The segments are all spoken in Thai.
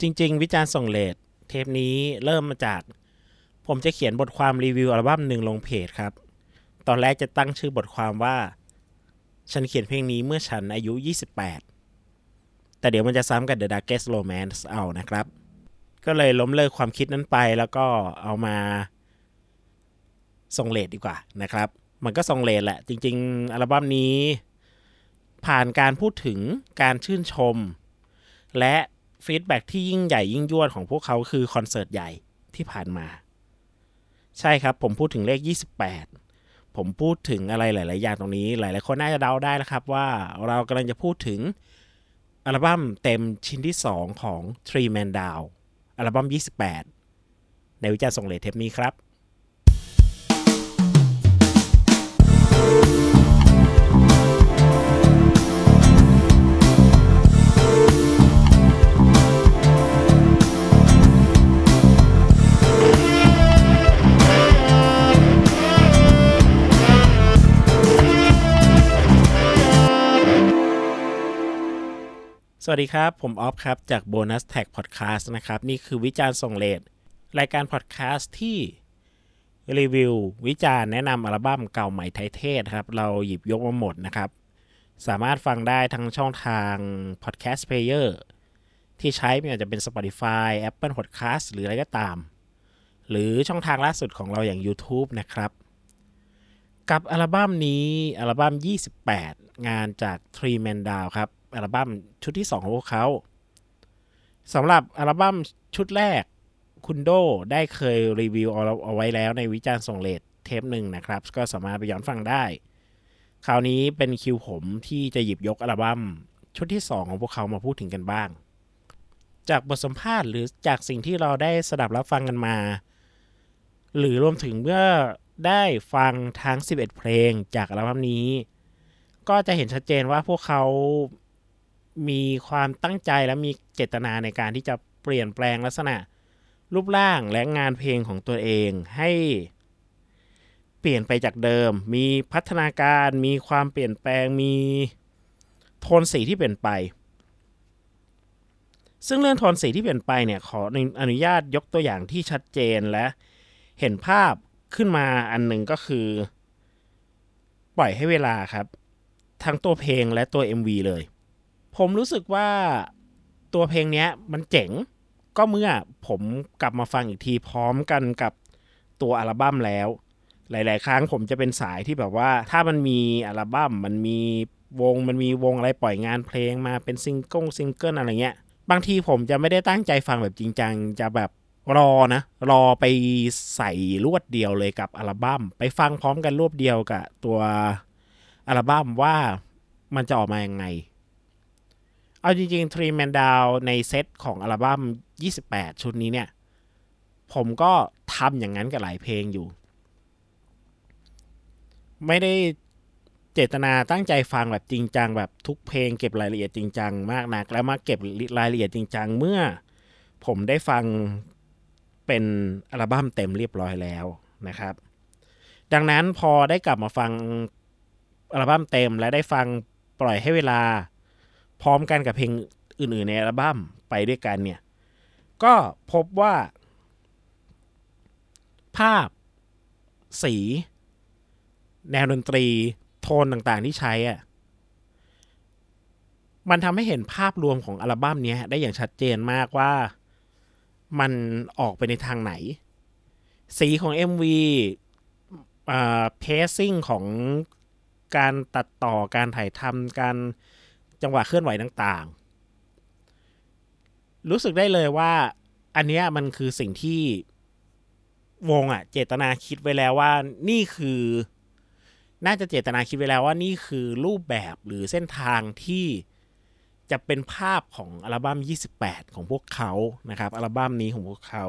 จริง ๆ วิจารณ์ส่งเลทเทปนี้เริ่มมาจาก ผมจะเขียนบทความรีวิวอัลบั้มหนึ่งลงเพจครับ ตอนแรกจะตั้งชื่อบทความว่า ฉันเขียนเพลงนี้เมื่อฉันอายุ 28 แต่เดี๋ยวมันจะซ้ำกับ The Darkest Romance เอานะครับ ก็เลยล้มเลิกความคิดนั้นไปแล้วก็เอามาส่งเลทดีกว่านะครับ มันก็ส่งเลทแหละ จริง ๆ อัลบั้มนี้ ผ่านการพูดถึงการชื่นชม และ feedback ที่ยิ่งใหญ่ยิ่งยวดของพวกเขาคือคอนเสิร์ตใหญ่ที่ผ่านมา ใช่ครับ ผมพูดถึงเลข 28 ผมพูดถึงอะไรหลาย ๆ อย่างตรงนี้ หลาย ๆ คนน่าจะเดาได้แล้วครับว่าเรากำลังจะพูดถึงอัลบั้มเต็มชิ้นที่ 2 ของ Three Man Down อัลบั้ม 28 ในวิจารณ์ส่งเลทเทปนี้ครับ วัสดีครับ ผมออฟครับ จาก Bonus Tag Podcast นะครับ นี่คือวิจารณ์ส่งเลทรายการพอดแคสต์ที่รีวิว วิจารณ์แนะนำอัลบั้มเก่าใหม่ไทยเทศครับ เราหยิบยกมาหมดนะครับ สามารถฟังได้ทั้งช่องทาง Podcast Player ที่ใช้ไม่ว่าจะเป็น Spotify Apple Podcast หรืออะไรก็ตาม หรือช่องทางล่าสุดของเราอย่าง YouTube นะครับ กับอัลบั้มนี้อัลบั้ม 28 งานจาก Tree Man Down ครับ อัลบั้มชุดที่ 2 ของพวกเขาสำหรับอัลบั้มชุดแรกคุณโดได้เคยรีวิวเอาเอาไว้แล้วในวิจารณ์ส่งเลทเทปหนึ่งนะครับ ก็สามารถไปย้อนฟังได้ คราวนี้เป็นคิวผมที่จะหยิบยกอัลบั้มชุดที่ 2 ของพวกเขามาพูดถึงกันบ้าง จากบทสัมภาษณ์หรือจากสิ่งที่เราได้สดับรับฟังกันมา หรือรวมถึงเมื่อได้ฟังทั้ง 11 เพลงจากอัลบั้มนี้ ก็จะเห็นชัดเจนว่าพวกเขา มีความตั้งใจและมีเจตนาในการที่จะเปลี่ยนแปลงลักษณะ รูปร่างและงานเพลงของตัวเองให้เปลี่ยนไปจากเดิม มีพัฒนาการ มีความเปลี่ยนแปลง มีโทนสีที่เปลี่ยนไป ซึ่งเรื่องโทนสีที่เปลี่ยนไปเนี่ยขออนุญาตยกตัวอย่างที่ชัดเจนและเห็นภาพขึ้นมาอันหนึ่งก็คือ ปล่อยให้เวลาครับ ทั้งตัวเพลงและตัว MV เลย ผมรู้สึกว่าตัวเพลงนี้มันเจ๋งก็เมื่อผมกลับมาฟังอีกทีพร้อมกันกับตัวอัลบั้มแล้ว หลาย ๆ ครั้งผมจะเป็นสายที่แบบว่า ถ้ามันมีอัลบั้มมันมีวงมันมีวงอะไรปล่อยงานเพลงมาเป็นซิงเกิลซิงเกิลอะไรเงี้ย บางทีผมจะไม่ได้ตั้งใจฟังแบบจริงจังจะแบบรอนะ รอไปใส่รวดเดียวเลยกับอัลบั้มไปฟังพร้อมกันรวบเดียวกับตัวอัลบั้มว่ามันจะออกมาอย่างไง เอาจริงๆ Three Man Down ในเซตของอัลบั้ม 28 ชุดนี้เนี่ย ผมก็ทำอย่างนั้นกับหลายเพลงอยู่ ไม่ได้เจตนาตั้งใจฟังแบบจริงจังแบบทุกเพลงเก็บรายละเอียดจริงจังมากนัก แล้วมาเก็บรายละเอียดจริงจังเมื่อ ผมได้ฟังเป็นอัลบั้มเต็มเรียบร้อยแล้วนะครับ ดังนั้นพอได้กลับมาฟังอัลบั้มเต็มและได้ฟังปล่อยให้เวลา พร้อมกันกับเพลงอื่นๆในอัลบั้มไปด้วยกันเนี่ย ก็พบว่า ภาพ สี แนวดนตรี โทนต่างๆที่ใช้อะมันทำให้เห็นภาพรวมของอัลบั้มนี้ได้อย่างชัดเจนมากว่ามันออกไปในทางไหน สีของ MV อ่าเพสซิ่งของการตัดต่อการถ่ายทำการ จังหวะเคลื่อนไหวต่างๆ รู้สึกได้เลยว่า อันนี้มันคือสิ่งที่วงอะเจตนาคิดไว้แล้วว่านี่คือ น่าจะเจตนาคิดไว้แล้วว่านี่คือรูปแบบหรือเส้นทางที่จะเป็นภาพของอัลบั้ม 28 ของพวกเขานะครับ อัลบั้มนี้ของพวกเขา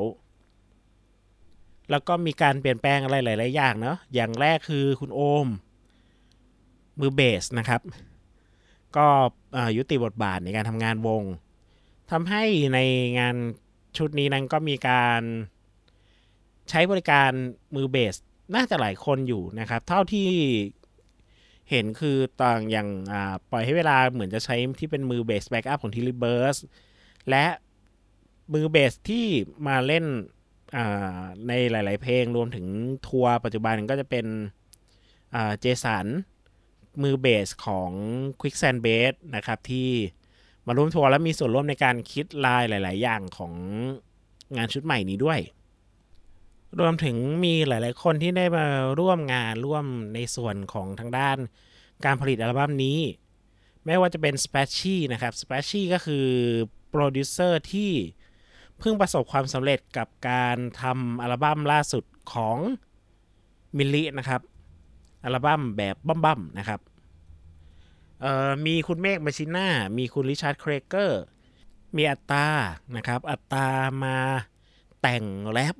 แล้วก็มีการเปลี่ยนแปลงอะไรหลาย ๆ อย่างเนาะอย่างแรกคือคุณโอม มือเบสนะครับ ก็ยุติบทบาทในการทำงานวงทำให้ในงานชุดนี้นั้นก็มีการใช้บริการมือเบส น่าจะหลายคนอยู่นะครับ เท่าที่เห็นคือต่างอย่างปล่อยให้เวลาเหมือนจะใช้ที่เป็นมือเบส backup ของ Tilly Birds และมือเบสที่มาเล่นในหลาย ๆ เพลงรวมถึงทัวร์ปัจจุบันก็จะเป็นเจสัน มือเบสของ Quicksand Bed นะครับ ที่มาร่วมทัวร์และมีส่วนร่วมในการคิดลายหลาย ๆ อย่างของงานชุดใหม่นี้ด้วย รวมถึงมีหลาย ๆ คนที่ได้มาร่วมงานร่วมในส่วนของทางด้านการผลิตอัลบั้มนี้ ไม่ว่าจะเป็น SPATCHIES นะครับ SPATCHIES ก็คือโปรดิวเซอร์ที่เพิ่งประสบความสำเร็จกับการทำอัลบั้มล่าสุดของมิลลินะครับ อัลบั้ม BABB BUM BUM นะครับมีคุณเมฆ Machina มีคุณ Richard Craker มีอัตตา นะครับ อัตตามาแต่งแร็ป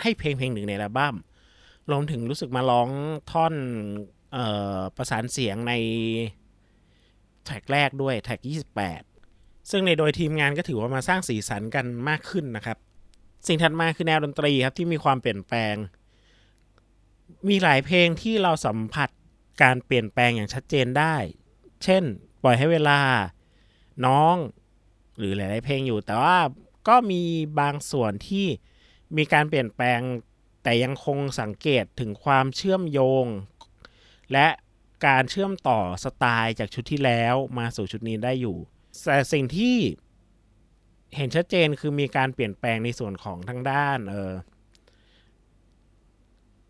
ให้เพลงเพลงหนึ่งในอัลบั้ม รวมถึงรู้สึกมาร้องท่อนออประสานเสียงในแทร็กแรกด้วยแทร็ก 28 ซึ่งในโดยทีมงานก็ถือว่ามาสร้างสีสันกันมากขึ้นนะครับ สิ่งถัดมาคือแนวดนตรีครับที่มีความเปลี่ยนแปลง มีหลายเพลงที่เราสัมผัสการเปลี่ยนแปลงอย่างชัดเจนได้ เช่น ปล่อยให้เวลา น้อง หรือหลาย ๆ เพลงอยู่ แต่ว่าก็มีบางส่วนที่มีการเปลี่ยนแปลง แต่ยังคงสังเกตถึงความเชื่อมโยง และการเชื่อมต่อสไตล์จากชุดที่แล้วมาสู่ชุดนี้ได้อยู่ แต่สิ่งที่เห็นชัดเจนคือมีการเปลี่ยนแปลงในส่วนของทางด้านเออ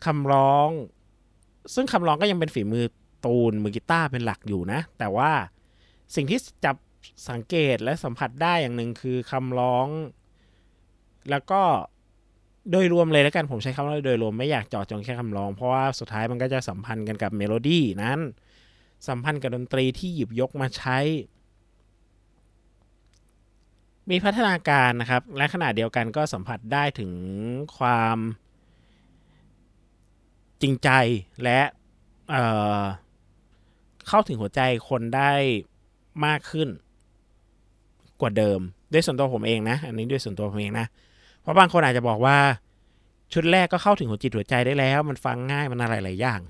คำร้อง ซึ่งคำร้องก็ยังเป็นฝีมือตูนมือกีตาร์เป็นหลักอยู่นะ แต่ว่าสิ่งที่จับสังเกตและสัมผัสได้อย่างหนึ่งคือคำร้อง แล้วก็โดยรวมเลยแล้วกันผมใช้คำว่าโดยรวมไม่อยากเจาะจงแค่คำร้อง เพราะว่าสุดท้ายมันก็จะสัมพันธ์กันกับเมโลดี้นั้น สัมพันธ์กับดนตรีที่หยิบยกมาใช้ มีพัฒนาการนะครับ และขณะเดียวกันก็สัมผัสได้ถึงความ จริงใจและเข้าถึงหัวใจคนได้มากขึ้น กว่าเดิมด้วยส่วนตัวผมเองนะ อันนี้ด้วยส่วนตัวผมเองนะ เพราะบางคนอาจจะบอกว่า ชุดแรกก็เข้าถึงหัวจิตหัวใจได้แล้ว มันฟังง่ายมันอะไรหลายอย่าง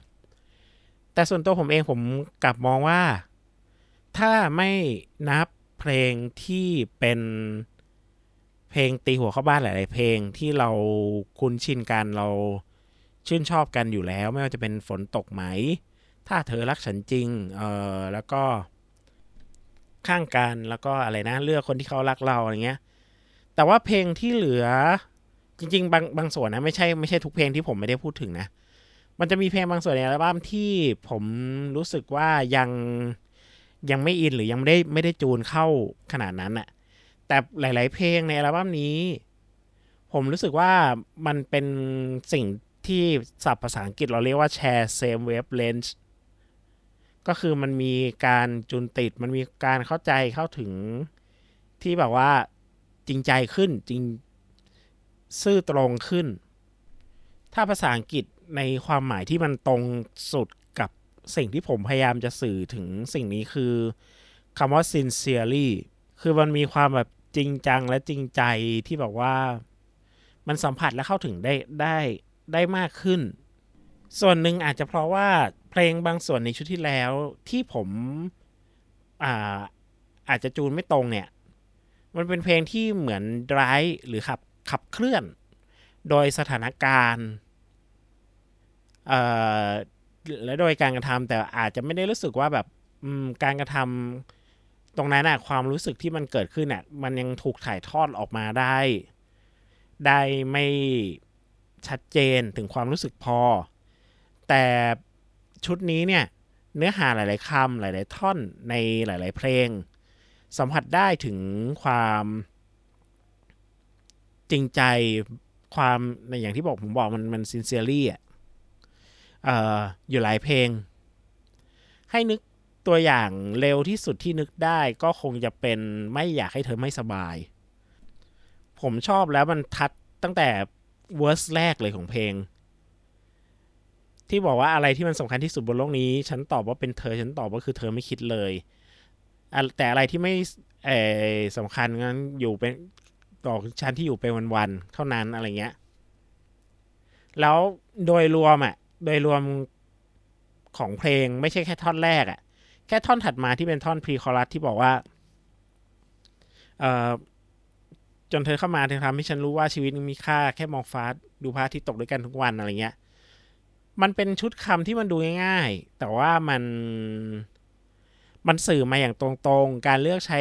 แต่ส่วนตัวผมเองผมกลับมองว่า ถ้าไม่นับเพลงที่เป็นเพลงตีหัวเข้าบ้านหลาย ๆ เพลงที่เราคุ้นชินกันเรา ชื่นชอบกันอยู่แล้ว ไม่ว่าจะเป็นฝนตกไหม ถ้าเธอรักฉันจริงเออแล้วก็ข้างกันแล้วก็อะไรนะ เลือกคนที่เขารักเราอะไรเงี้ย แต่ว่าเพลงที่เหลือจริง ๆ บางบางส่วนนะไม่ใช่ไม่ใช่ทุกเพลงที่ผมไม่ได้พูดถึงนะ มันจะมีเพลงบางส่วนในอัลบั้มที่ผมรู้สึกว่ายังยังไม่อินหรือยังไม่ได้ไม่ได้จูนเข้าขนาดนั้นอะแต่หลาย ๆ เพลงในอัลบั้มนี้ ผมรู้สึกว่ามันเป็นสิ่ง ที่ศัพท์ภาษาอังกฤษเราเรียกว่า share same wavelength ก็คือมันมีการจุนติด มันมีการเข้าใจเข้าถึงที่แบบว่าจริงใจขึ้นจริงซื่อตรงขึ้น ถ้าภาษาอังกฤษในความหมายที่มันตรงสุดกับสิ่งที่ผมพยายามจะสื่อถึงสิ่งนี้คือคำว่า sincerely คือมันมีความแบบจริงจังและจริงใจที่แบบว่า มันสัมผัสและเข้าถึงได้ได้ ได้มากขึ้น ส่วนหนึ่งอาจจะเพราะว่าเพลงบางส่วนในชุดที่แล้วที่ผมอาอาจจะจูนไม่ตรงเนี่ย มันเป็นเพลงที่เหมือนดรายหรือขับขับเคลื่อน โดยสถานการณ์และโดยการกระทำแต่อาจจะไม่ได้รู้สึกว่าแบบการกระทำตรงนั้นอะความรู้สึกที่มันเกิดขึ้นเนี่ยมันยังถูกถ่ายทอดออกมาได้ ได้ไม่ ชัดเจนถึงความรู้สึกพอ แต่ชุดนี้เนี่ยเนื้อหาหลาย ๆคำหลาย ๆ ท่อนในหลาย ๆ เพลง สัมผัสได้ถึงความจริงใจความในอย่างที่บอกผมบอกมันมัน sincerely อะอยู่หลายเพลง ให้นึกตัวอย่างเร็วที่สุดที่นึกได้ก็คงจะเป็นไม่อยากให้เธอไม่สบาย ผมชอบแล้วมัน touch ตั้งแต่ verse แรกเลยของเพลง ที่บอกว่าอะไรที่มันสำคัญที่สุดบนโลกนี้ ฉันตอบว่าเป็นเธอ ฉันตอบว่าคือเธอไม่คิดเลย แต่อะไรที่ไม่เอสำคัญงั้นอยู่เป็นต่อฉันที่อยู่เป็นวันๆเท่านั้นอะไรเงี้ย แล้วโดยรวมอะ โดยรวมของเพลงไม่ใช่แค่ท่อนแรกอะ แค่ท่อนถัดมาที่เป็นท่อนพรีคอรัสที่บอกว่า เออ จนเธอเข้ามาเธอทำให้ฉันรู้ว่าชีวิตมีค่าแค่มองฟ้าดูพระอาทิตย์ตกด้วยกันทุกวันอะไรเงี้ย มันเป็นชุดคำที่มันดูง่าย ๆ แต่ว่ามันมันสื่อมาอย่างตรงๆ การเลือกใช้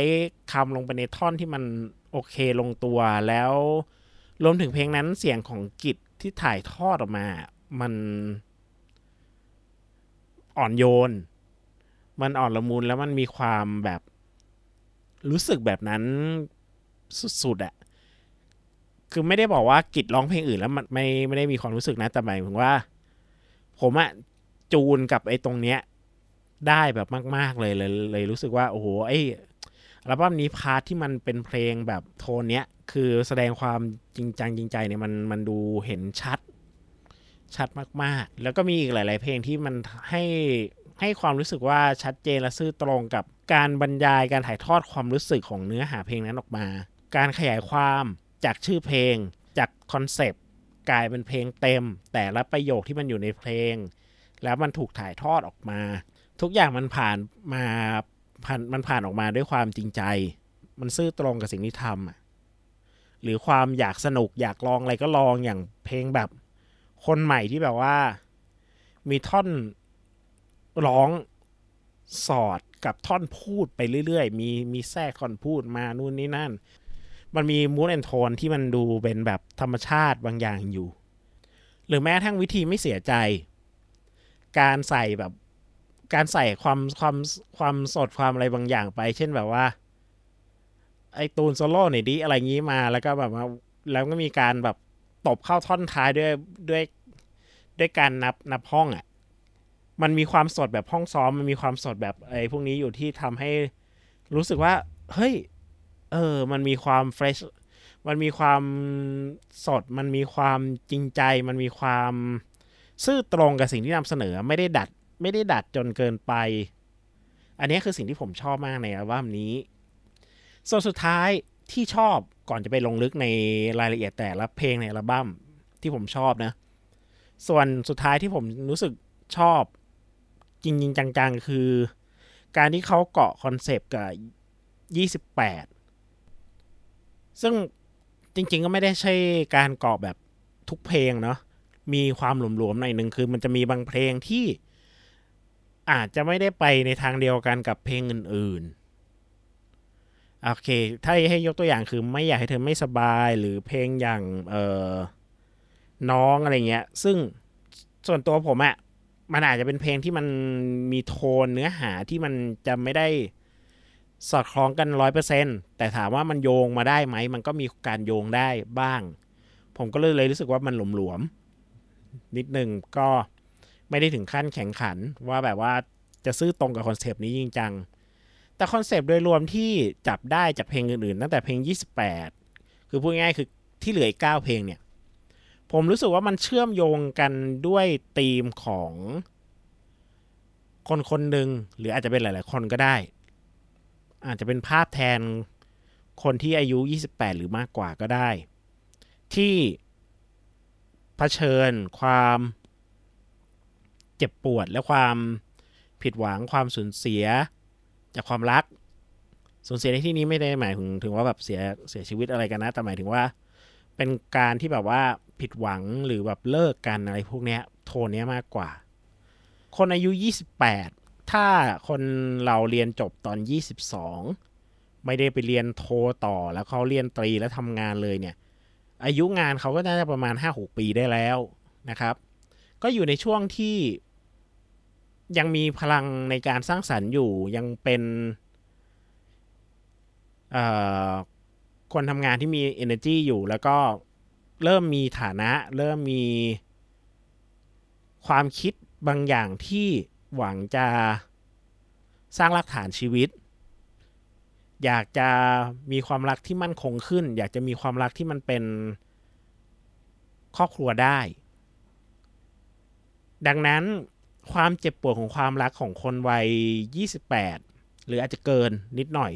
คำลงไปในท่อนที่มันโอเคลงตัวแล้วรวมถึงเพลงนั้นเสียงของกิจที่ถ่ายทอดออกมา มันอ่อนโยน มันอ่อนละมุนแล้วมันมีความแบบรู้สึกแบบนั้น สุดๆอะคือไม่ได้บอกว่ากิจร้องเพลงอื่นแล้วมันไม่ไม่ได้มีความรู้สึกนะ แต่หมายถึงว่า ผมอะจูนกับไอ้ตรงเนี้ย ได้แบบมาก ๆเลยเลยเลยรู้สึกว่า โอ้โหไอ้อัลบั้มนี้พาร์ทที่มันเป็นเพลงแบบโทนเนี้ย คือแสดงความจริงจังจริงใจเนี่ยมันมันดูเห็นชัด ชัดมากๆ แล้วก็มีอีกหลาย ๆ เพลงที่มันให้ให้ความรู้สึกว่าชัดเจนและซื่อตรงกับการบรรยายการถ่ายทอดความรู้สึกของเนื้อหาเพลงนั้นออกมา การขยายความจากชื่อเพลง จากคอนเซปต์กลายเป็นเพลงเต็ม แต่ละประโยคที่มันอยู่ในเพลง แล้วมันถูกถ่ายทอดออกมา ทุกอย่างมันผ่านมาผ่านมันผ่านออกมาด้วยความจริงใจ มันซื่อตรงกับสิ่งที่ทำหรือความอยากสนุกอยากลองอะไรก็ลองอย่างเพลงแบบ คนใหม่ที่แบบว่า มีท่อนร้องสอดกับท่อนพูดไปเรื่อยๆ มีมีแทรกท่อนพูดมานู่นนี่นั่น มันมีมูดแอนโทนที่มันดูเป็นแบบธรรมชาติบางอย่างอยู่ หรือแม้ทั้งวิธีไม่เสียใจ การใส่แบบการใส่ความความความสดความอะไรบางอย่างไป เช่นแบบว่า ไอตูนโซโล่หน่ยดิอะไรงี้มาแล้วก็แบบว่าแล้วก็มีการแบบตบเข้าท่อนท้ายด้วยด้วยด้วยการนับนับห้องอะ่ะ มันมีความสดแบบห้องซ้อม มันมีความสดแบบไอ้พวกนี้อยู่ที่ทำให้รู้สึกว่า เฮ้ย เออ มันมีความเฟรชมันมีความสด มันมีความจริงใจ มันมีความซื่อตรงกับสิ่งที่นำเสนอ ไม่ได้ดัด ไม่ได้ดัดจนเกินไป อันนี้คือสิ่งที่ผมชอบมากในอัลบั้มนี้ ส่วนสุดท้ายที่ชอบก่อนจะไปลงลึกในรายละเอียดแต่ละเพลงในอัลบั้มที่ผมชอบนะ ส่วนสุดท้ายที่ผมรู้สึกชอบจริงๆจังๆ คือ การที่เขาเกาะคอนเซปต์กับ 28 ซึ่งจริง ๆ ก็ไม่ได้ใช่การเกาะแบบทุกเพลงเนาะมีความหลวมๆหน่อยหนึ่งคือมันจะมีบางเพลงที่อาจจะไม่ได้ไปในทางเดียวกันกับเพลงอื่นๆ โอเค ถ้าให้ยกตัวอย่างคือไม่อยากให้เธอไม่สบายหรือเพลงอย่างเออน้องอะไรเงี้ย ซึ่งส่วนตัวผมอะมันอาจจะเป็นเพลงที่มันมีโทนเนื้อหาที่มันจะไม่ได้ สอดคล้องกันร้อยเปอร์เซ็นแต่ถามว่ามันโยงมาได้ไหม มันก็มีการโยงได้บ้าง ผมก็เลยเลยรู้สึกว่ามันหลวมๆนิดนึงก็ไม่ได้ถึงขั้นแข่งขันว่าแบบว่าจะซื้อตรงกับคอนเซปต์นี้จริงจัง แต่คอนเซปต์โดยรวมที่จับได้จากเพลงอื่นๆ ตั้งแต่เพลง 28 คือพูดง่ายๆคือที่เหลืออีก9เพลงเนี่ย ผมรู้สึกว่ามันเชื่อมโยงกันด้วยธีมของคนคนหนึ่งหรืออาจจะเป็นหลาย ๆ คนก็ได้ อาจจะเป็นภาพแทนคนที่อายุ 28 หรือมากกว่าก็ได้ ที่เผชิญความเจ็บปวดและความผิดหวังความสูญเสีย จากความรัก สูญเสียในที่นี้ไม่ได้หมายถึงถึงว่าแบบเสียเสียชีวิตอะไรกันนะ แต่หมายถึงว่า เป็นการที่แบบว่าผิดหวังหรือแบบเลิกกันอะไรพวกเนี้ย โทนเนี้ยมากกว่า คนอายุ 28 ถ้าคนเราเรียนจบตอน 22 ไม่ได้ไปเรียนโทต่อแล้วเขาเรียนตรีแล้วทำงานเลยเนี่ย อายุงานเขาก็น่าจะประมาณ 5-6 ปีได้แล้วนะครับ ก็อยู่ในช่วงที่ยังมีพลังในการสร้างสรรค์อยู่ยังเป็นคนทำงานที่มี energy อยู่ แล้วก็เริ่มมีฐานะ เริ่มมีความคิดบางอย่างที่ หวังจะสร้างรากฐานชีวิต อยากจะมีความรักที่มั่นคงขึ้น อยากจะมีความรักที่มันเป็นครอบครัวได้ ดังนั้นความเจ็บปวดของความรักของคนวัย 28 หรืออาจจะเกินนิดหน่อย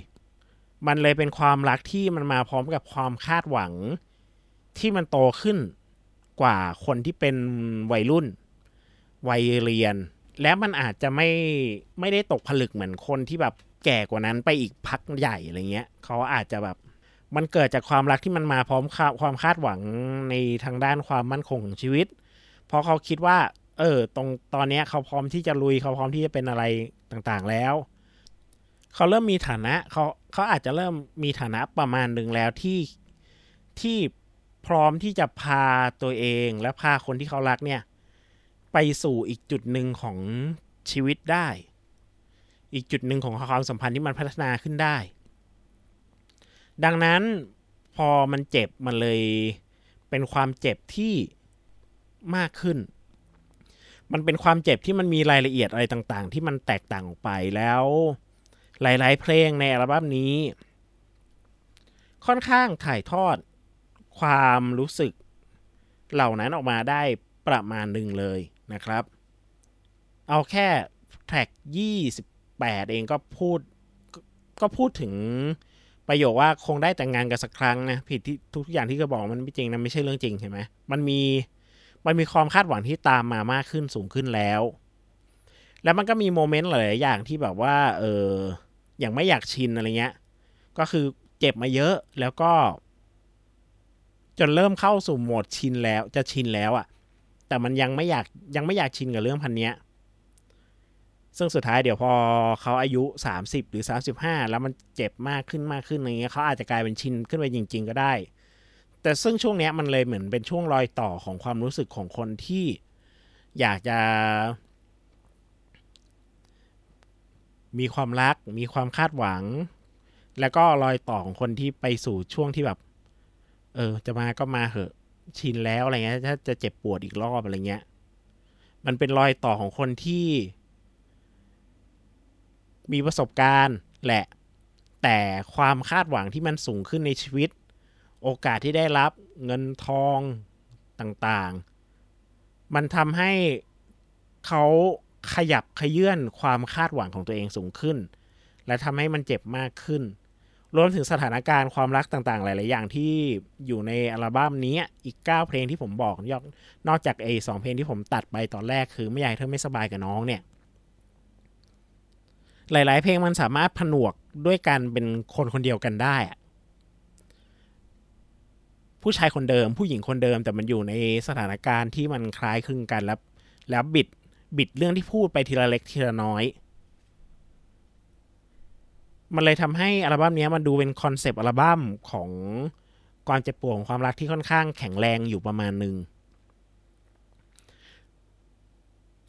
มันเลยเป็นความรักที่มันมาพร้อมกับความคาดหวังที่มันโตขึ้นกว่าคนที่เป็นวัยรุ่น วัยเรียน และมันอาจจะไม่ไม่ได้ตกผลึกเหมือนคนที่แบบแก่กว่านั้นไปอีกพักใหญ่อะไรเงี้ยเขาอาจจะแบบมันเกิดจากความรักที่มันมาพร้อมความคาดหวังในทางด้านความมั่นคงของชีวิต เพราะเขาคิดว่า เออ ตรงตอนนี้เขาพร้อมที่จะลุยเขาพร้อมที่จะเป็นอะไรต่างๆแล้ว เขาเริ่มมีฐานะเขาเขาอาจจะเริ่มมีฐานะประมาณหนึ่งแล้วที่ที่พร้อมที่จะพาตัวเองและพาคนที่เขารักเนี่ย ไปสู่อีกจุดหนึ่งของชีวิตได้ อีกจุดหนึ่งของความสัมพันธ์ที่มันพัฒนาขึ้นได้ ดังนั้นพอมันเจ็บมันเลยเป็นความเจ็บที่มากขึ้น มันเป็นความเจ็บที่มันมีรายละเอียดอะไรต่างๆ ที่มันแตกต่างออกไปแล้ว หลาย ๆ เพลงในอัลบั้มนี้ ค่อนข้างถ่ายทอดความรู้สึกเหล่านั้นออกมาได้ประมาณหนึ่งเลย นะครับ เอาแค่แทร็ก 28 เองก็พูดก็พูดถึงประโยคว่าคงได้แต่งงานกันสักครั้งนะผิดที่ทุกอย่างที่ก็บอกมันไม่จริงนะไม่ใช่เรื่องจริงเห็นไหมมันมีมันมีความคาดหวังที่ตามมามากขึ้นสูงขึ้นแล้ว แล้วมันก็มีโมเมนต์หลายอย่างที่แบบว่าเอออย่างไม่อยากชินอะไรเงี้ย ก็คือเจ็บมาเยอะแล้วก็ จนเริ่มเข้าสู่โหมดชินแล้ว จะชินแล้วอะ่ะ แต่มันยังไม่อยากยังไม่อยากชินกับเรื่องพันเนี้ย ซึ่งสุดท้ายเดี๋ยวพอเขาอายุ 30 หรือ 35 แล้วมันเจ็บมากขึ้นมากขึ้นอะไรเงี้ยเขาอาจจะกลายเป็นชินขึ้นไปจริง ๆ ก็ได้ แต่ซึ่งช่วงเนี้ยมันเลยเหมือนเป็นช่วงรอยต่อของความรู้สึกของคนที่อยากจะ มีความรัก มีความคาดหวัง แล้วก็รอยต่อของคนที่ไปสู่ช่วงที่แบบ เออ จะมาก็มาเหอะ ชินแล้วอะไรเงี้ยถ้าจะเจ็บปวดอีกรอบอะไรเงี้ย มันเป็นรอยต่อของคนที่ มีประสบการณ์แหละ แต่ความคาดหวังที่มันสูงขึ้นในชีวิต โอกาสที่ได้รับเงินทองต่างๆ มันทำให้เขาขยับขยื่นความคาดหวังของตัวเองสูงขึ้น และทำให้มันเจ็บมากขึ้น รวมถึงสถานการณ์ความรักต่างๆ หลาย ๆ อย่างที่อยู่ในอัลบั้มนี้อีก 9 เพลงที่ผมบอกยอกนอกจากไอ้สเพลงที่ผมตัดไปตอนแรกคือไม่อยากเธอไม่สบายกับน้องเนี่ย หลาย ๆ เพลงมันสามารถผนวกด้วยกันเป็นคนคนเดียวกันได้ผู้ชายคนเดิม ผู้หญิงคนเดิมแต่มันอยู่ในสถานการณ์ที่มันคล้ายคลึงกันแล้ว แล้วบิดบิดเรื่องที่พูดไปทีละเล็กทีละน้อย มันเลยทำให้อัลบั้มนี้มันดูเป็นคอนเซปต์อัลบั้มของความเจ็บปวดของความรักที่ค่อนข้างแข็งแรงอยู่ประมาณหนึ่ง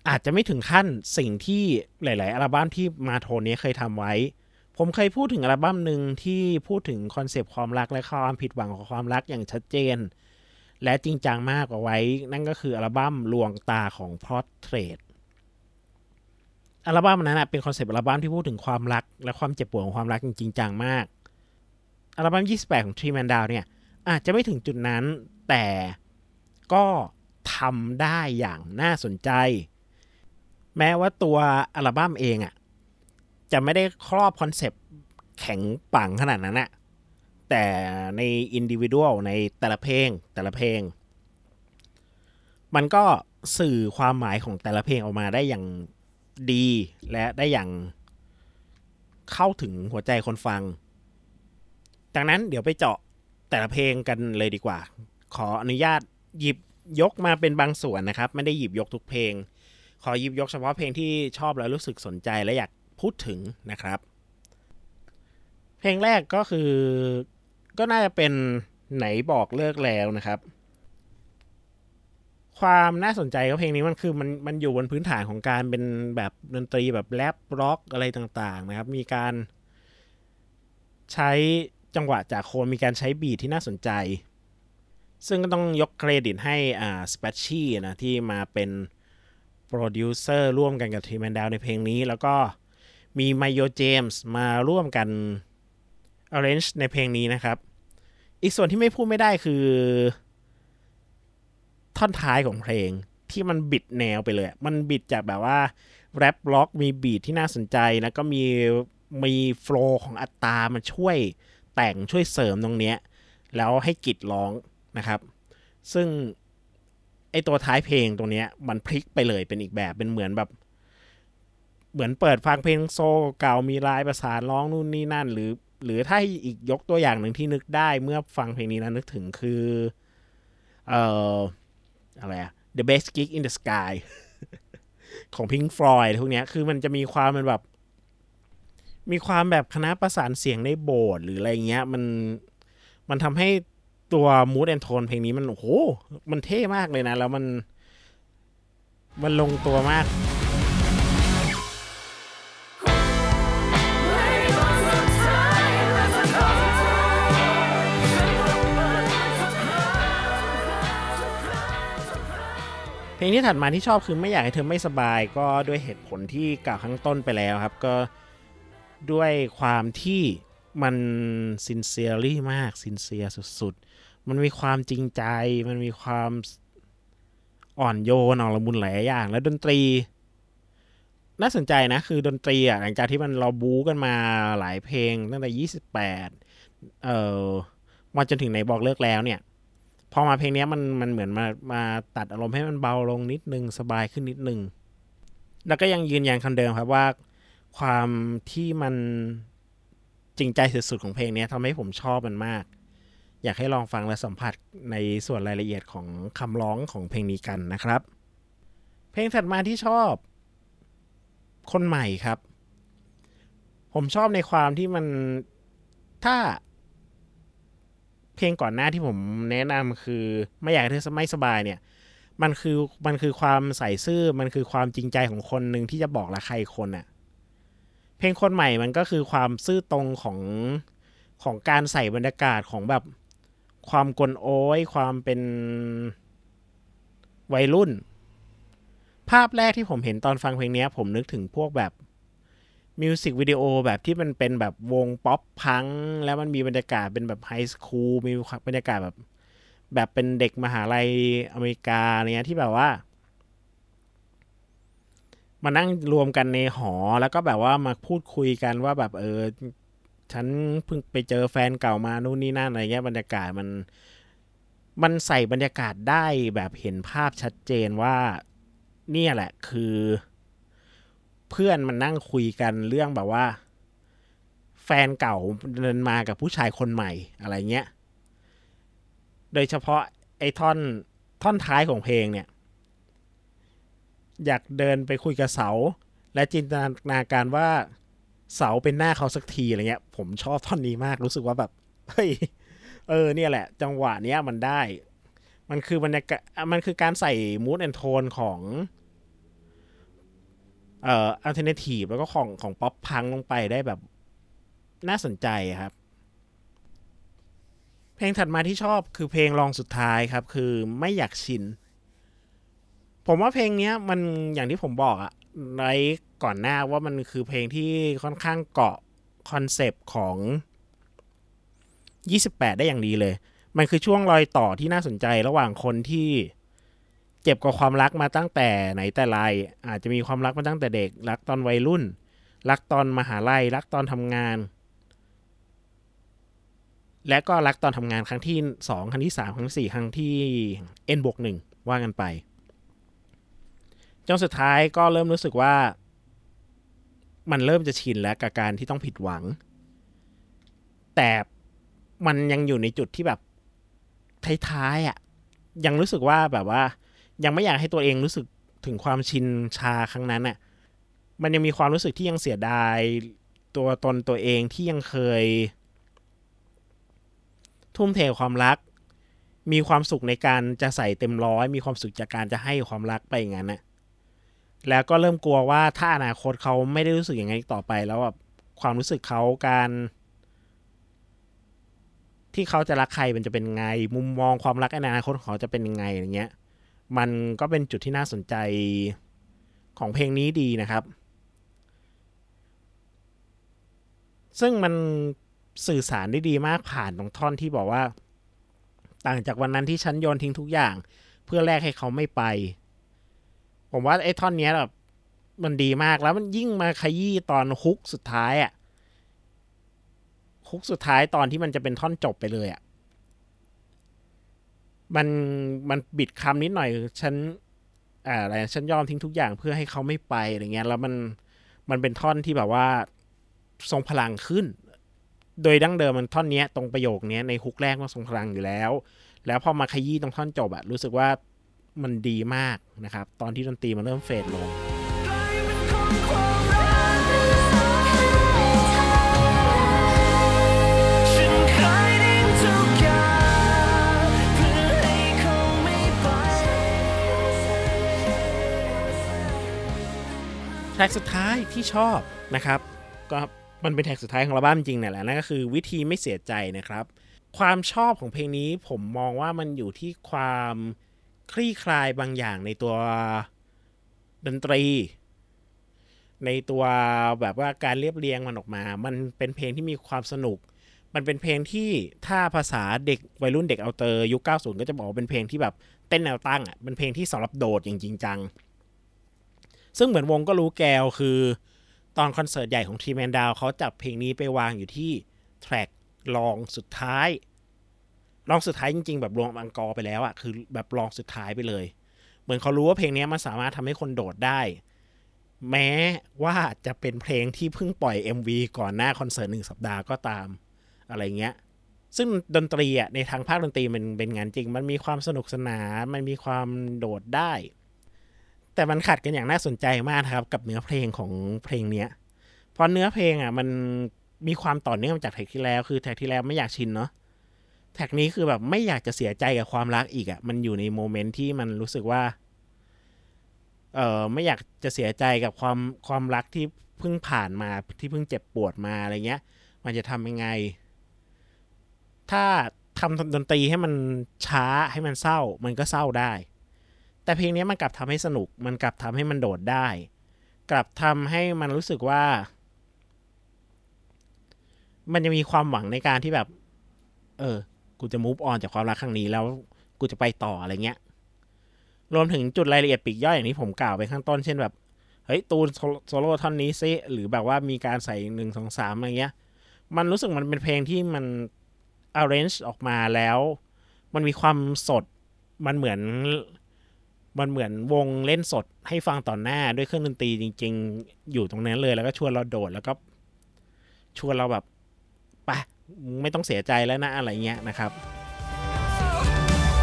อาจจะไม่ถึงขั้นสิ่งที่หลาย ๆ อัลบั้มที่มาโทนนี้เคยทำไว้ ผมเคยพูดถึงอัลบั้มหนึ่งที่พูดถึงคอนเซปต์ความรักและความผิดหวังของความรักอย่างชัดเจน และจริงจังมากกว่าไว้ นั่นก็คืออัลบั้มลวงตาของ Portrait อัลบั้มนั้นเป็นคอนเซปต์อัลบั้มที่พูดถึงความรัก และความเจ็บปวดของความรักจริงจังมาก อัลบั้ม 28 ของ Three Man Down เนี่ย อาจจะไม่ถึงจุดนั้น แต่ก็ทำได้อย่างน่าสนใจ แม้ว่าตัวอัลบั้มเองอะ่ะ จะไม่ได้ครอบคอนเซปต์แข็งปังขนาดนั้นอะแต่ใน individual ในแต่ละเพลงแต่ละเพลง มันก็สื่อความหมายของแต่ละเพลงออกมาได้อย่าง ดีและได้อย่างเข้าถึงหัวใจคนฟังดังนั้นเดี๋ยวไปเจาะแต่ละเพลงกันเลยดีกว่า ขออนุญาตหยิบยกมาเป็นบางส่วนนะครับ ไม่ได้หยิบยกทุกเพลง ขอหยิบยกเฉพาะเพลงที่ชอบแล้วรู้สึกสนใจและอยากพูดถึงนะครับ เพลงแรกก็คือก็น่าจะเป็นไหนบอกเลิกแล้วนะครับ ความน่าสนใจของเพลงนี้มันคือมันมันอยู่บนพื้นฐานของการเป็นแบบดนตรีแบบแรปร็อกอะไรต่าง ๆ นะครับ มีการใช้จังหวะจะโคนมีการใช้ beat ที่น่าสนใจ ซึ่งก็ต้องยกเครดิตให้อ่า Spatchies นะที่มาเป็นโปรดิวเซอร์ร่วมกันกับ Three Man Down ในเพลงนี้ แล้วก็มี Mayojames มาร่วมกัน arrange ในเพลงนี้นะครับ อีกส่วนที่ไม่พูดไม่ได้คือ ท่อนท้ายของเพลงที่มันบิดแนวไปเลย มันบิดจากแบบว่าแรปล็อกมีบีทที่น่าสนใจแล้วก็มีมีโฟล์ของอัตรามันช่วยแต่งช่วยเสริมตรงเนี้ย แล้วให้กิดร้องนะครับ ซึ่งไอตัวท้ายเพลงตรงเนี้ยมันพลิกไปเลยเป็นอีกแบบเป็นเหมือนแบบ เหมือนเปิดฟังเพลงโซเก่ามีลายประสานร้องนู่นนี่นั่น หรือ หรือถ้าอีกยกตัวอย่างหนึ่งที่นึกได้เมื่อฟังเพลงนี้นะนึกถึงคือ เอ่อ อะไรอะ The Best Gig in the Sky ของ Pink Floyd พวกเนี้ยคือมันจะมีความมันแบบ มีความแบบคณะประสานเสียงในโบสถ์หรืออะไรเงี้ย มันมันทำให้ตัว mood and tone เพลงนี้มัน โอ้โห มันเท่มากเลยนะ แล้วมัน มันลงตัวมาก ลงที่ถัดมาที่ชอบคือไม่อยากให้เธอไม่สบายก็ด้วยเหตุผลที่กล่าวข้างต้นไปแล้วครับ ก็ด้วยความที่มันซินเซียรี่มากซินเซียสุดๆ มันมีความจริงใจ มันมีความอ่อนโยนอ่อนละมุนหลายอย่าง แล้วดนตรี น่าสนใจนะ คือดนตรีอะหลังจากที่มันเราบู๊กันมาหลายเพลงตั้งแต่ 28 เอ่อมาจนถึงในบอกเลิกแล้วเนี่ย พอมาเพลงนี้มันมันเหมือนมามาตัดอารมณ์ให้มันเบาลงนิดนึงสบายขึ้นนิดนึง แล้วก็ยังยืนยันคำเดิมครับว่า ความที่มันจริงใจสุดๆของเพลงนี้ทำให้ผมชอบมันมาก อยากให้ลองฟังและสัมผัสในส่วนรายละเอียดของคำร้องของเพลงนี้กันนะครับ เพลงถัดมาที่ชอบ คนใหม่ครับ ผมชอบในความที่มันถ้า เพลงก่อนหน้าที่ผมแนะนำคือไม่อยากให้เธอไม่สบายเนี่ย มันคือมันคือความใส่ซื่อมันคือความจริงใจของคนหนึ่งที่จะบอกรักใครคนอะเพลงคนใหม่มันก็คือความซื่อตรงของของการใส่บรรยากาศของแบบความกลโอ้ยความเป็นวัยรุ่น ภาพแรกที่ผมเห็นตอนฟังเพลงนี้ผมนึกถึงพวกแบบ มิวสิกวิดีโอแบบที่มันเป็นแบบวง pop punk แล้วมันมีบรรยากาศเป็นแบบ high school มีบรรยากาศแบบ แบบเป็นเด็กมหาลัยอเมริกาเนี้ยที่แบบว่า มานั่งรวมกันในหอแล้วก็แบบว่ามาพูดคุยกันว่าแบบเออ ฉันเพิ่งไปเจอแฟนเก่ามานู่นนี่นั่นอะไรเงี้ยบรรยากาศมัน มันใส่บรรยากาศได้แบบเห็นภาพชัดเจนว่า เนี่ยแหละคือ เพื่อนมันนั่งคุยกันเรื่องแบบว่า แฟนเก่าเดินมากับผู้ชายคนใหม่อะไรเงี้ย โดยเฉพาะไอ้ท่อนท่อนท้ายของเพลงเนี่ย อยากเดินไปคุยกับเสา และจินตนาการว่าเสาเป็นหน้าเขาสักทีอะไรเงี้ย ผมชอบท่อนนี้มากรู้สึกว่าแบบเฮ้ยเออเนี่ยแหละ จังหวะเนี้ยมันได้ มันคือบรรยากาศมันคือการใส่ mood and tone ของ เอ่อ alternative แล้วก็ของของ pop punk ลงไปได้แบบน่าสนใจครับ เพลงถัดมาที่ชอบคือเพลงรองสุดท้ายครับ คือไม่อยากชิน ผมว่าเพลงนี้มันอย่างที่ผมบอกอะในก่อนหน้าว่ามันคือเพลงที่ค่อนข้างเกาะคอนเซปต์ของ 28 ได้อย่างดีเลย มันคือช่วงรอยต่อที่น่าสนใจระหว่างคนที่ เจ็บกับความรักมาตั้งแต่ไหนแต่ไรอาจจะมีความรักมาตั้งแต่เด็ก รักตอนวัยรุ่น รักตอนมหาลัย รักตอนทำงาน และก็รักตอนทำงานครั้งที่2ครั้งที่3ครั้งที่4ครั้งที่ n บวกหนึ่งว่ากันไปจนสุดท้ายก็เริ่มรู้สึกว่า มันเริ่มจะชินแล้วกับการที่ต้องผิดหวัง แต่มันยังอยู่ในจุดที่แบบท้ายๆอะ่ะยังรู้สึกว่าแบบว่า ยังไม่อยากให้ตัวเองรู้สึกถึงความชินชาครั้งนั้นอะ่ะมันยังมีความรู้สึกที่ยังเสียดาย ตัวตนตัวเองที่ยังเคย ทุ่มเทความรัก มีความสุขในการจะใส่เต็มร้อย มีความสุขจากการจะให้ความรักไปอย่างนั้นน่ะแล้วก็เริ่มกลัวว่าถ้าอนาคตเขาไม่ได้รู้สึกอย่างนั้นต่อไปแล้วแบบความรู้สึกเขาการ ที่เขาจะรักใครมันจะเป็นไง มุมมองความรักในอนาคตของเขาจะเป็นยังไงอย่างเงี้ย มันก็เป็นจุดที่น่าสนใจของเพลงนี้ดีนะครับ ซึ่งมันสื่อสารได้ดีมากผ่านตรงท่อนที่บอกว่า ต่างจากวันนั้นที่ฉันโยนทิ้งทุกอย่าง เพื่อแลกให้เขาไม่ไป ผมว่าไอ้ท่อนนี้แบบมันดีมากแล้วมันยิ่งมาขยี้ตอนฮุกสุดท้ายอะ่ะฮุกสุดท้ายตอนที่มันจะเป็นท่อนจบไปเลยอะ่ะ มันมันบิดคำนิดหน่อยฉันอ่าอะไรฉันยอมทิ้งทุกอย่างเพื่อให้เขาไม่ไปอะไรเงี้ยแล้วมันมันเป็นท่อนที่แบบว่าทรงพลังขึ้น โดยดั้งเดิมมันท่อนเนี้ยตรงประโยคเนี้ยในฮุกแรกมันทรงพลังอยู่แล้ว แล้วพอมาขยี้ตรงท่อนจบอะรู้สึกว่ามันดีมากนะครับ ตอนที่ดนตรีมันเริ่มเฟดลง ท็กสุดท้ายที่ชอบนะครับ ก็มันเป็นแท็กสุดท้ายของอัลบั้มจริงๆเนี่ยแหละนั่นก็คือวิธีไม่เสียใจนะครับ ความชอบของเพลงนี้ผมมองว่ามันอยู่ที่ความคลี่คลายบางอย่างในตัวดนตรี ในตัวแบบว่าการเรียบเรียงมันออกมา มันเป็นเพลงที่มีความสนุก มันเป็นเพลงที่ถ้าภาษาเด็กวัยรุ่นเด็กเอาเตอร์ยุค 90 ก็จะบอกว่าเป็นเพลงที่แบบเต้นแนวตั้งอะเป็นเพลงที่สำหรับโดดอย่างจริงจัง ซึ่งเหมือนวงก็รู้แกวคือ ตอนคอนเสิร์ตใหญ่ของทีแมนดาวเขาจับเพลงนี้ไปวางอยู่ที่แทร็กลองสุดท้ายลองสุดท้ายจริง ๆ แบบรวมอังกอร์ไปแล้วอะคือแบบลองสุดท้ายไปเลย เหมือนเขารู้ว่าเพลงนี้มันสามารถทำให้คนโดดได้ แม้ว่าจะเป็นเพลงที่เพิ่งปล่อย MV ก่อนหน้าคอนเสิร์ตหนึ่งสัปดาห์ก็ตามอะไรเงี้ยซึ่งดนตรีอะในทางภาคดนตรีมันเป็นงานจริง มันมีความสนุกสนานมันมีความโดดได้ แต่มันขัดกันอย่างน่าสนใจมากนะครับ กับเนื้อเพลงของเพลงเนี้ยเพราะเนื้อเพลงอะ มันมีความต่อเนื่องมาจากแท็กที่แล้ว คือแท็กที่แล้วไม่อยากชินเนาะแท็กนี้คือแบบไม่อยากจะเสียใจกับความรักอีกอะ มันอยู่ในโมเมนต์ที่มันรู้สึกว่า เออไม่อยากจะเสียใจกับความความรักที่เพิ่งผ่านมาที่เพิ่งเจ็บปวดมาอะไรเงี้ย มันจะทำยังไง ถ้าทำดนตรีให้มันช้าให้มันเศร้า มันก็เศร้าได้ แต่เพลงนี้มันกลับทำให้สนุก มันกลับทำให้มันโดดได้ กลับทำให้มันรู้สึกว่า มันจะมีความหวังในการที่แบบ เออ กูจะ move on จากความรักครั้งนี้แล้วกูจะไปต่ออะไรเงี้ย รวมถึงจุดรายละเอียดปีกย่อยอย่างที่ผมกล่าวไปข้างต้นเช่นแบบ เฮ้ย ตูนโซโล่ท่อนนี้ซิหรือแบบว่ามีการใส่หนึ่งสองสามอะไรเงี้ย มันรู้สึกมันเป็นเพลงที่มัน arrange ออกมาแล้ว มันมีความสด มันเหมือน มันเหมือนวงเล่นสดให้ฟังต่อหน้าด้วยเครื่องดนตรีจริง ๆ อยู่ตรงนั้นเลยแล้วก็ชวนเราโดดแล้วก็ชวนเราแบบไปมึงไม่ต้องเสียใจแล้วนะอะไรเงี้ยนะครับ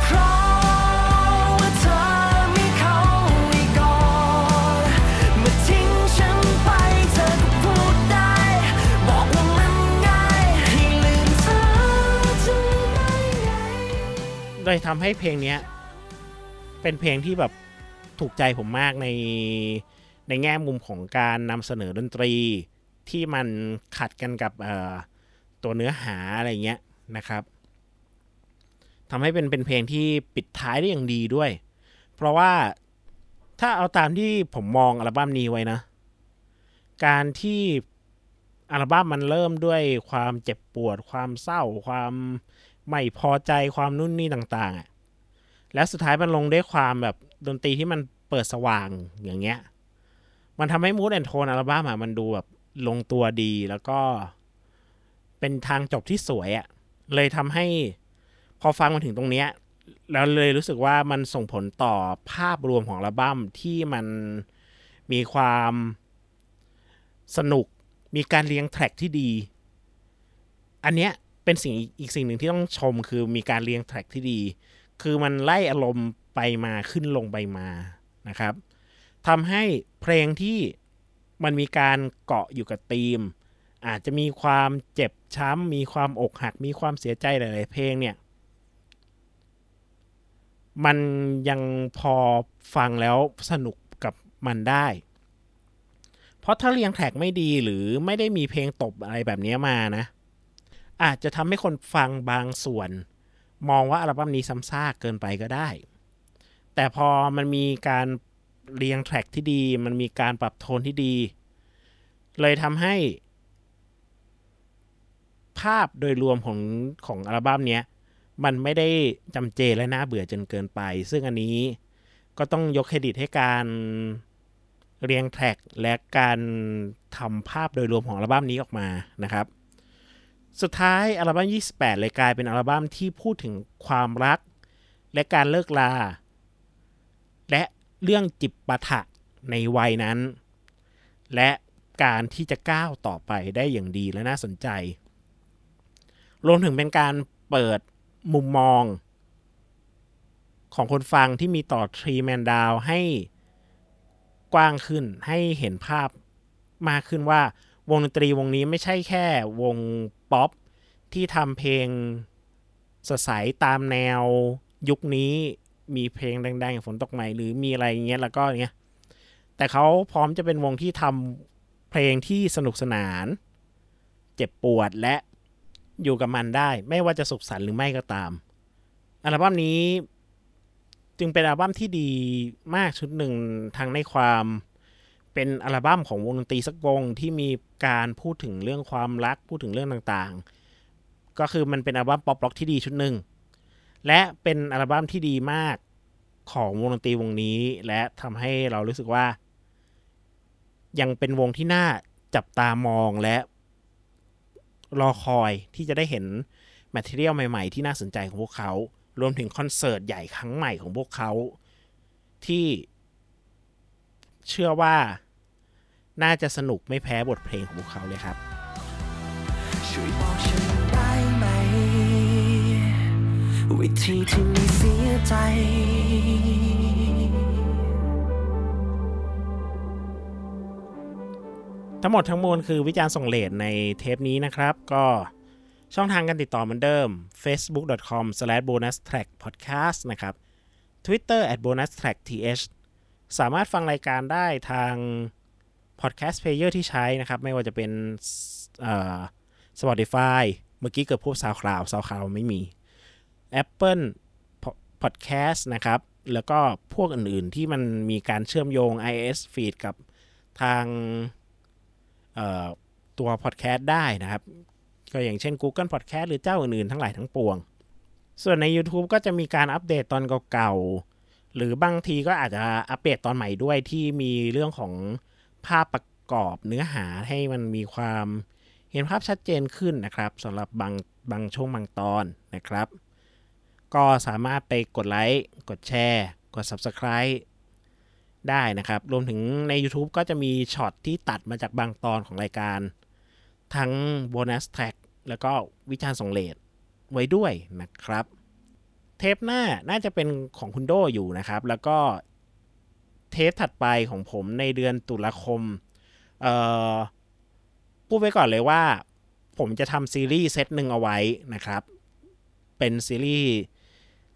เพราะว่าเธอมีเขาไว้ก่อนเมื่อทิ้งฉันไปเธอก็พูดได้บอกว่ามันง่ายให้ลืมเธอจะได้ไงเลยทำให้เพลงเนี้ย เป็นเพลงที่แบบถูกใจผมมากในในแง่มุมของการนำเสนอดนตรี ที่มันขัดกันกับตัวเนื้อหาอะไรเงี้ยนะครับทำให้เป็นเป็นเพลงที่ปิดท้ายได้อย่างดีด้วย เพราะว่าถ้าเอาตามที่ผมมองอัลบั้มนี้ไว้นะ การที่อัลบั้มมันเริ่มด้วยความเจ็บปวด ความเศร้า ความไม่พอใจความนู่นนี่ต่างๆอะ แล้วสุดท้ายมันลงด้วยความแบบดนตรีที่มันเปิดสว่างอย่างเงี้ย มันทำให้มูดแอนโทนอัลบั้มอะมันดูแบบลงตัวดีแล้วก็ เป็นทางจบที่สวยอะเลยทำให้พอฟังมาถึงตรงเนี้ย แล้วเลยรู้สึกว่ามันส่งผลต่อภาพรวมของอัลบั้มที่มันมีความสนุก มีการเรียงแทร็กที่ดี อันเนี้ยเป็นสิ่งอีกสิ่งหนึ่งที่ต้องชมคือมีการเรียงแทร็กที่ดี คือมันไล่อารมณ์ไปมาขึ้นลงไปมานะครับทำให้เพลงที่มันมีการเกาะอยู่กับธีม อาจจะมีความเจ็บช้ำ มีความอกหัก มีความเสียใจหลาย ๆ เพลงเนี่ย มันยังพอฟังแล้วสนุกกับมันได้ เพราะถ้าเรียงแท็กไม่ดีหรือไม่ได้มีเพลงตบอะไรแบบนี้มานะ อาจจะทำให้คนฟังบางส่วน มองว่าอัลบั้มนี้ซ้ำซากเกินไปก็ได้ แต่พอมันมีการเรียงแทร็กที่ดี มันมีการปรับโทนที่ดี เลยทำให้ ภาพโดยรวมของของอัลบั้มเนี้ย มันไม่ได้จำเจและน่าเบื่อจนเกินไป ซึ่งอันนี้ก็ต้องยกเครดิตให้การเรียงแทร็กและการทำภาพโดยรวมของอัลบั้มนี้ออกมานะครับ สุดท้ายอัลบั้ม 28 เลยกลายเป็นอัลบั้มที่พูดถึงความรัก และการเลิกลา และเรื่องจิบปะทะในวัยนั้น และการที่จะก้าวต่อไปได้อย่างดีและน่าสนใจ รวมถึงเป็นการเปิดมุมมอง ของคนฟังที่มีต่อทรีแมนดาวให้กว้างขึ้นให้เห็นภาพมากขึ้นว่าวงดนตรีวงนี้ไม่ใช่แค่วง ป๊อปที่ทำเพลงสดใสตามแนวยุคนี้มีเพลงดังๆอย่างฝนตกใหม่หรือมีอะไรเงี้ยแล้วก็เงี้ยแต่เขาพร้อมจะเป็นวงที่ทำเพลงที่สนุกสนาน เจ็บปวดและอยู่กับมันได้ ไม่ว่าจะสุขสันต์หรือไม่ก็ตาม อัลบั้มนี้จึงเป็นอัลบั้มที่ดีมากชุดหนึ่งทั้งในความ เป็นอัลบั้มของวงดนตรีสักวงที่มีการพูดถึงเรื่องความรักพูดถึงเรื่องต่างๆ ก็คือมันเป็นอัลบั้มป๊อปร็อกที่ดีชุดหนึ่งและเป็นอัลบั้มที่ดีมากของวงดนตรีวงนี้ และทำให้เรารู้สึกว่า ยังเป็นวงที่น่าจับตามองและรอคอยที่จะได้เห็นแมทเทียลใหม่ ๆ ที่น่าสนใจของพวกเขา รวมถึงคอนเสิร์ตใหญ่ครั้งใหม่ของพวกเขา ที่ เชื่อว่าน่าจะสนุกไม่แพ้บทเพลงของพวกเขาเลยครับช่วยบอกฉันได้ไหม วิธีที่ไม่เสียใจทั้งหมดทั้งมวลคือวิจารณ์ส่งเลทในเทปนี้นะครับ ก็ช่องทางการติดต่อเหมือนเดิม facebook.com/bonustrackpodcast นะครับ Twitter @bonustrackth สามารถฟังรายการได้ทาง podcast player ที่ใช้นะครับ ไม่ว่าจะเป็นเอ่อ Spotify เมื่อกี้เกิดพูด SoundCloud SoundCloud ไม่มี Apple Podcast นะครับ แล้วก็พวกอื่นๆที่มันมีการเชื่อมโยง iOS feed กับทางตัวพอดแคสต์ได้นะครับ ก็อย่างเช่น Google Podcast หรือเจ้าอื่นๆ ทั้งหลายทั้งปวง ส่วนใน YouTube ก็จะมีการอัปเดตตอนเก่าๆ หรือบางทีก็อาจจะอัปเดตตอนใหม่ด้วยที่มีเรื่องของภาพประกอบเนื้อหาให้มันมีความเห็นภาพชัดเจนขึ้นนะครับสำหรับบางบางช่วงบางตอนนะครับ ก็สามารถไปกดไลค์ กดแชร์ กด Subscribe ได้นะครับ รวมถึงใน YouTube ก็จะมี Shorts ที่ตัดมาจากบางตอนของรายการ ทั้ง bonus track แล้วก็วิจารณ์ส่งเลทไว้ด้วยนะครับ เทปหน้าน่าจะเป็นของคุณโดอยู่นะครับ แล้วก็เทปถัดไปของผมในเดือนตุลาคม เอ่อ พูดไว้ก่อนเลยว่า ผมจะทำซีรีส์เซตหนึ่งเอาไว้นะครับ เป็นซีรีส์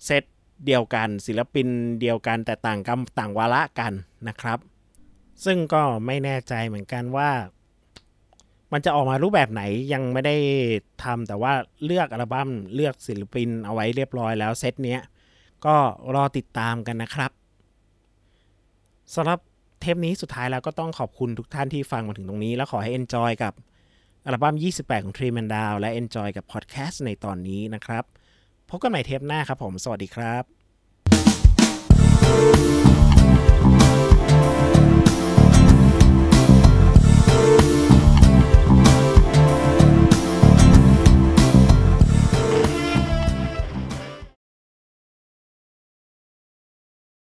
เซตเดียวกัน ศิลปินเดียวกันแต่ต่างกรรมต่างวาระกันนะครับ ซึ่งก็ไม่แน่ใจเหมือนกันว่า มันจะออกมารูปแบบไหนยังไม่ได้ทำแต่ว่าเลือกอัลบั้มเลือกศิลปินเอาไว้เรียบร้อยแล้วเซตเนี้ยก็รอติดตามกันนะครับสำหรับเทปนี้สุดท้ายแล้วก็ต้องขอบคุณทุกท่านที่ฟังมาถึงตรงนี้ แล้วขอให้ enjoy กับอัลบั้ม 28 ของ Tree Man Down และ enjoy กับพอดแคสต์ในตอนนี้นะครับ พบกันใหม่เทปหน้าครับผม สวัสดีครับ